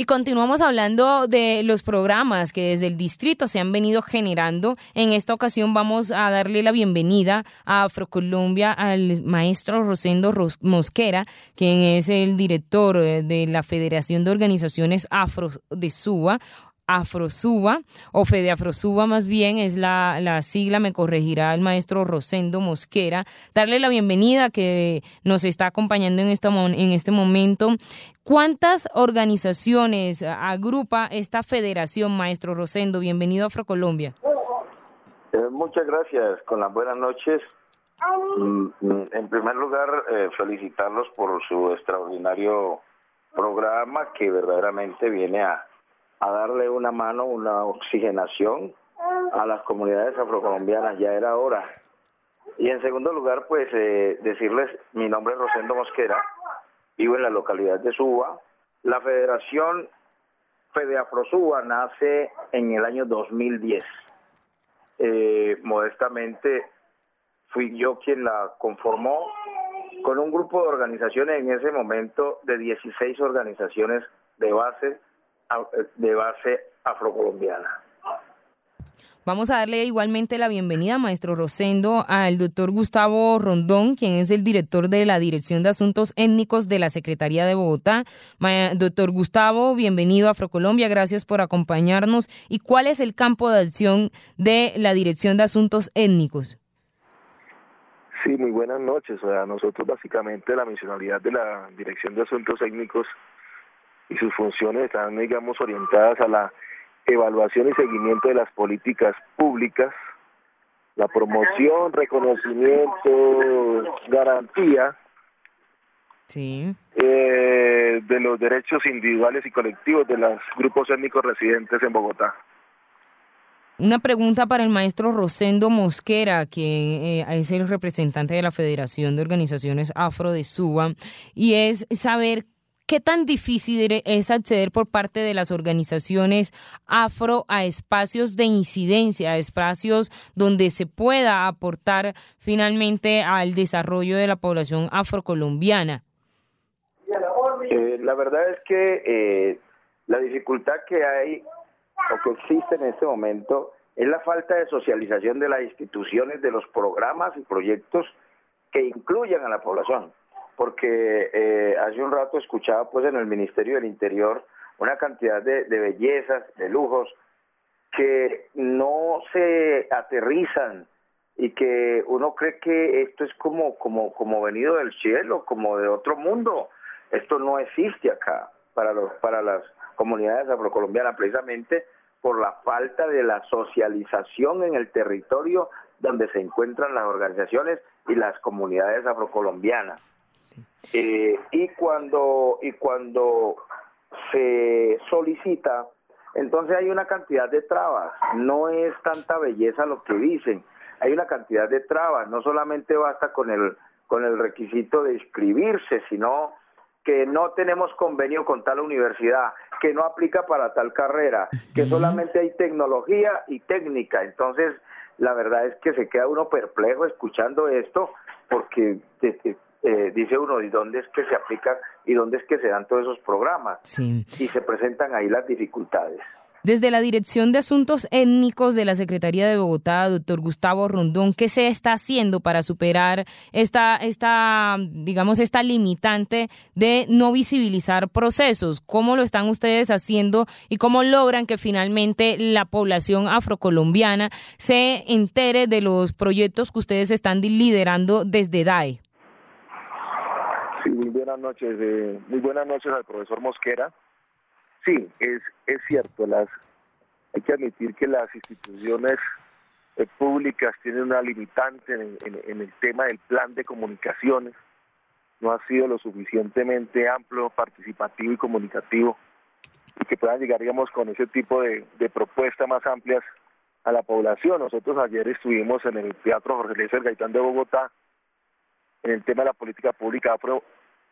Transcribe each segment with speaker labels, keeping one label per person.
Speaker 1: Y continuamos hablando de los programas que desde el distrito se han venido generando. En esta ocasión vamos a darle la bienvenida a Afrocolombia al maestro Rosendo Mosquera, quien es el director eh, de la Federación de Organizaciones Afro de Suba. Afrosuba o Fede Afrosuba más bien es la, la, sigla, me corregirá el maestro Rosendo Mosquera. Darle la bienvenida que nos está acompañando en, en este momento. ¿Cuántas organizaciones agrupa esta federación, maestro Rosendo? Bienvenido a Afrocolombia.
Speaker 2: Eh, muchas gracias, con las buenas noches. Mm, mm, en primer lugar, eh, felicitarlos por su extraordinario programa que verdaderamente viene a a darle una mano, una oxigenación a las comunidades afrocolombianas, ya era hora. Y en segundo lugar, pues eh, decirles, mi nombre es Rosendo Mosquera, vivo en la localidad de Suba. La Federación Fede Afrosuba nace en el año 2010. Eh, modestamente fui yo quien la conformó con un grupo de organizaciones en ese momento de 16 organizaciones de base de base afrocolombiana.
Speaker 1: Vamos a darle igualmente la bienvenida, maestro Rosendo, al doctor Gustavo Rondón, quien es el director de la Dirección de Asuntos Étnicos de la Secretaría de Bogotá. doctor Gustavo, bienvenido a Afrocolombia, gracias por acompañarnos. ¿Y cuál es el campo de acción de la Dirección de Asuntos Étnicos?
Speaker 3: Sí, muy buenas noches. O nosotros básicamente la misionalidad de la Dirección de Asuntos Étnicos y sus funciones están, digamos, orientadas a la evaluación y seguimiento de las políticas públicas, la promoción, reconocimiento, garantía
Speaker 1: sí.
Speaker 3: eh, de los derechos individuales y colectivos de los grupos étnicos residentes en Bogotá.
Speaker 1: Una pregunta para el maestro Rosendo Mosquera, que eh, es el representante de la Federación de Organizaciones Afro de Suba, y es saber ¿Qué tan difícil es acceder por parte de las organizaciones afro a espacios de incidencia, a espacios donde se pueda aportar finalmente al desarrollo de la población afrocolombiana?
Speaker 2: Eh, la verdad es que eh, la dificultad que hay o que existe en este momento es la falta de socialización de las instituciones, de los programas y proyectos que incluyan a la población porque eh, hace un rato escuchaba pues en el Ministerio del Interior una cantidad de, bellezas, de lujos, que no se aterrizan y que uno cree que esto es como, como, como venido del cielo, como de otro mundo. Esto no existe acá para, los, para las comunidades afrocolombianas, precisamente por la falta de la socialización en el territorio donde se encuentran las organizaciones y las comunidades afrocolombianas. Eh, y cuando y cuando se solicita, entonces hay una cantidad de trabas. No es tanta belleza lo que dicen. Hay una cantidad de trabas. No solamente basta con el con el requisito de inscribirse, sino que no tenemos convenio con tal universidad, que no aplica para tal carrera, que solamente hay tecnología y técnica. Entonces, la verdad es que se queda uno perplejo escuchando esto, porque eh, dice uno, ¿y dónde es que se aplican y dónde es que se dan todos esos programas?
Speaker 1: Sí.
Speaker 2: Y se presentan ahí las dificultades.
Speaker 1: Desde la Dirección de Asuntos Étnicos de la Secretaría de Bogotá, doctor Gustavo Rondón, ¿qué se está haciendo para superar esta, esta, digamos, esta limitante de no visibilizar procesos? ¿Cómo lo están ustedes haciendo y cómo logran que finalmente la población afrocolombiana se entere de los proyectos que ustedes están liderando desde DAE?
Speaker 3: Sí, muy buenas noches. Eh, muy buenas noches al profesor Mosquera. Sí, es, es cierto, las, hay que admitir que las instituciones eh, públicas tienen una limitante en, el tema del plan de comunicaciones. No ha sido lo suficientemente amplio, participativo y comunicativo y que puedan llegar, digamos, con ese tipo de, propuestas más amplias a la población. Nosotros ayer estuvimos en el Teatro Jorge Lécer Gaitán de Bogotá en el tema de la política pública afro,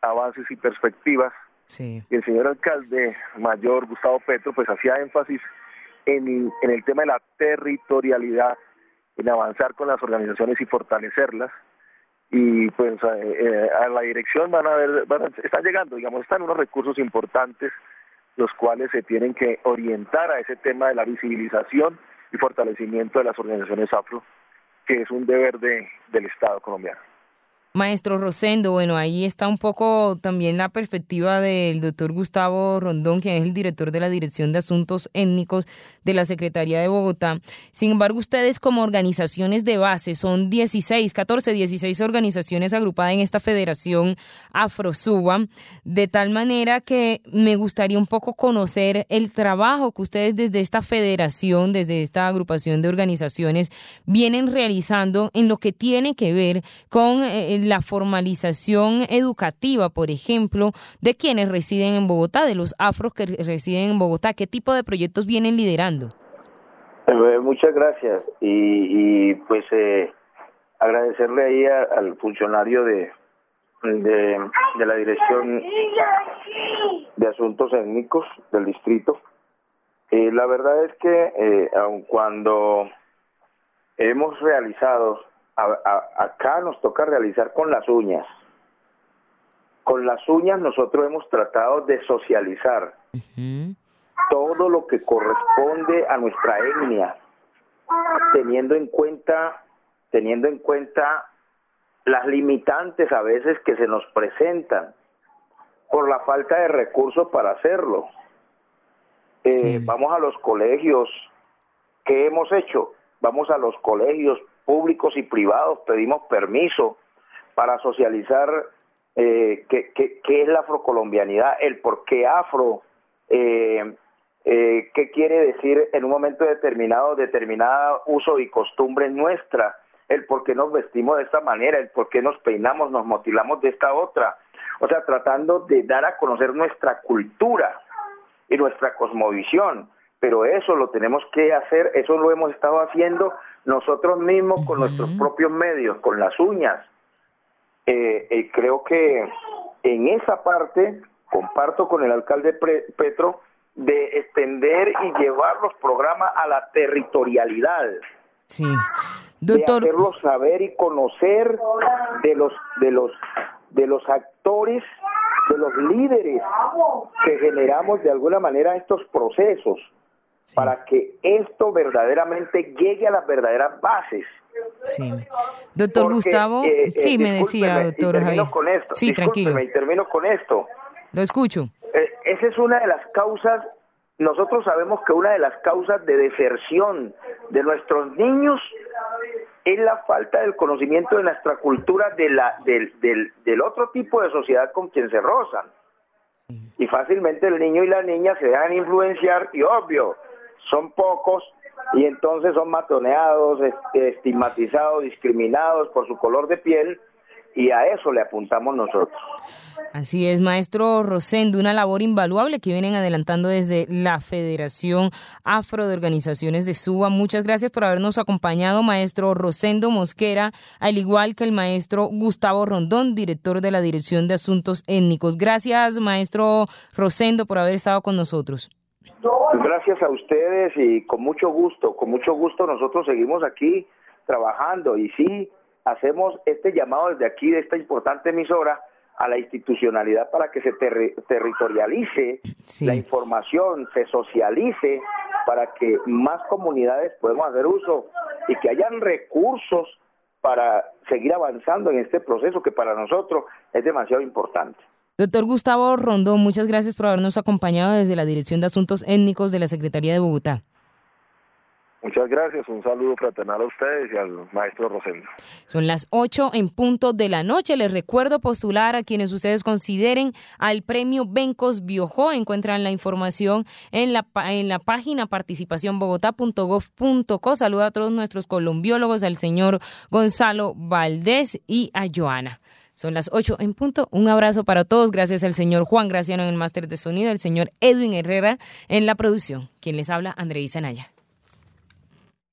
Speaker 3: avances y perspectivas.
Speaker 1: Sí.
Speaker 3: Y el señor alcalde mayor Gustavo Petro pues hacía énfasis en, en el tema de la territorialidad, en avanzar con las organizaciones y fortalecerlas. Y pues eh, a la dirección van a ver, van están llegando, digamos, están unos recursos importantes los cuales se tienen que orientar a ese tema de la visibilización y fortalecimiento de las organizaciones afro, que es un deber de, del Estado colombiano.
Speaker 1: Maestro Rosendo, bueno, ahí está un poco también la perspectiva del doctor Gustavo Rondón, que es el director de la Dirección de Asuntos Étnicos de la Secretaría de Bogotá. Sin embargo, ustedes como organizaciones de base son 16, 14, 16 organizaciones agrupadas en esta federación Afrosuba, de tal manera que me gustaría un poco conocer el trabajo que ustedes desde esta federación, desde esta agrupación de organizaciones, vienen realizando en lo que tiene que ver con... Eh, la formalización educativa, por ejemplo, de quienes residen en Bogotá, de los afros que residen en Bogotá? ¿Qué tipo de proyectos vienen liderando?
Speaker 2: Eh, muchas gracias y, pues eh, agradecerle ahí al funcionario de, de, la Dirección de Asuntos Étnicos del distrito. Eh, la verdad es que aun cuando hemos realizado acá nos toca realizar con las uñas. Con las uñas nosotros hemos tratado de socializar todo lo que corresponde a nuestra etnia, teniendo en cuenta, teniendo en cuenta las limitantes a veces que se nos presentan por la falta de recursos para hacerlo. Eh, vamos a los colegios, ¿qué hemos hecho? Vamos a los colegios públicos y privados pedimos permiso para socializar eh, qué, es la afrocolombianidad, el por qué afro, eh, eh, qué quiere decir en un momento determinado, determinada uso y costumbre nuestra, el por qué nos vestimos de esta manera, el por qué nos peinamos, nos motilamos de esta otra. O sea, tratando de dar a conocer nuestra cultura y nuestra cosmovisión. Pero eso lo tenemos que hacer, eso lo hemos estado haciendo nosotros mismos con nuestros propios medios, con las uñas. Eh, eh, creo que en esa parte comparto con el alcalde Petro de extender y llevar los programas a la territorialidad.
Speaker 1: Sí. Doctor...
Speaker 2: De hacerlos saber y conocer de los de los de los actores, de los líderes que generamos de alguna manera estos procesos para que esto verdaderamente llegue a las verdaderas bases.
Speaker 1: Sí. Doctor Gustavo, eh, eh, sí, me decía, doctor
Speaker 2: y termino con esto. Sí, tranquilo. Y termino con esto.
Speaker 1: Lo escucho.
Speaker 2: Eh, esa es una de las causas, nosotros sabemos que una de las causas de deserción de nuestros niños es la falta del conocimiento de nuestra cultura de la, del, del, del otro tipo de sociedad con quien se rozan. Y fácilmente el niño y la niña se dejan influenciar y obvio, son pocos y entonces son matoneados, estigmatizados, discriminados por su color de piel y a eso le apuntamos nosotros.
Speaker 1: Así es, maestro Rosendo, una labor invaluable que vienen adelantando desde la Federación Afro de Organizaciones de Suba. Muchas gracias por habernos acompañado, maestro Rosendo Mosquera, al igual que el maestro Gustavo Rondón, director de la Dirección de Asuntos Étnicos. Gracias, maestro Rosendo, por haber estado con nosotros.
Speaker 2: Gracias a ustedes y con mucho gusto, con mucho gusto nosotros seguimos aquí trabajando y sí hacemos este llamado desde aquí, de esta importante emisora, a la institucionalidad para que se territorialice la información, se socialice para que más comunidades podamos hacer uso y que hayan recursos para seguir avanzando en este proceso que para nosotros es demasiado importante.
Speaker 1: Doctor Gustavo Rondón, muchas gracias por habernos acompañado desde la Dirección de Asuntos Étnicos de la Secretaría de Bogotá.
Speaker 3: Muchas gracias, un saludo fraternal a ustedes y al maestro Rosendo.
Speaker 1: Son las 8 en punto de la noche. Les recuerdo postular a quienes ustedes consideren al premio Bencos Biojo. Encuentran la información en la, en la página participacionbogotá.gov.co. Saluda a todos nuestros colombiólogos, al señor Gonzalo Valdés y a Joana. Son las 8 en punto. Un abrazo para todos. Gracias al señor Juan Graciano en el máster de sonido, el señor Edwin Herrera en la producción. Quien les habla, Andreisa Naya.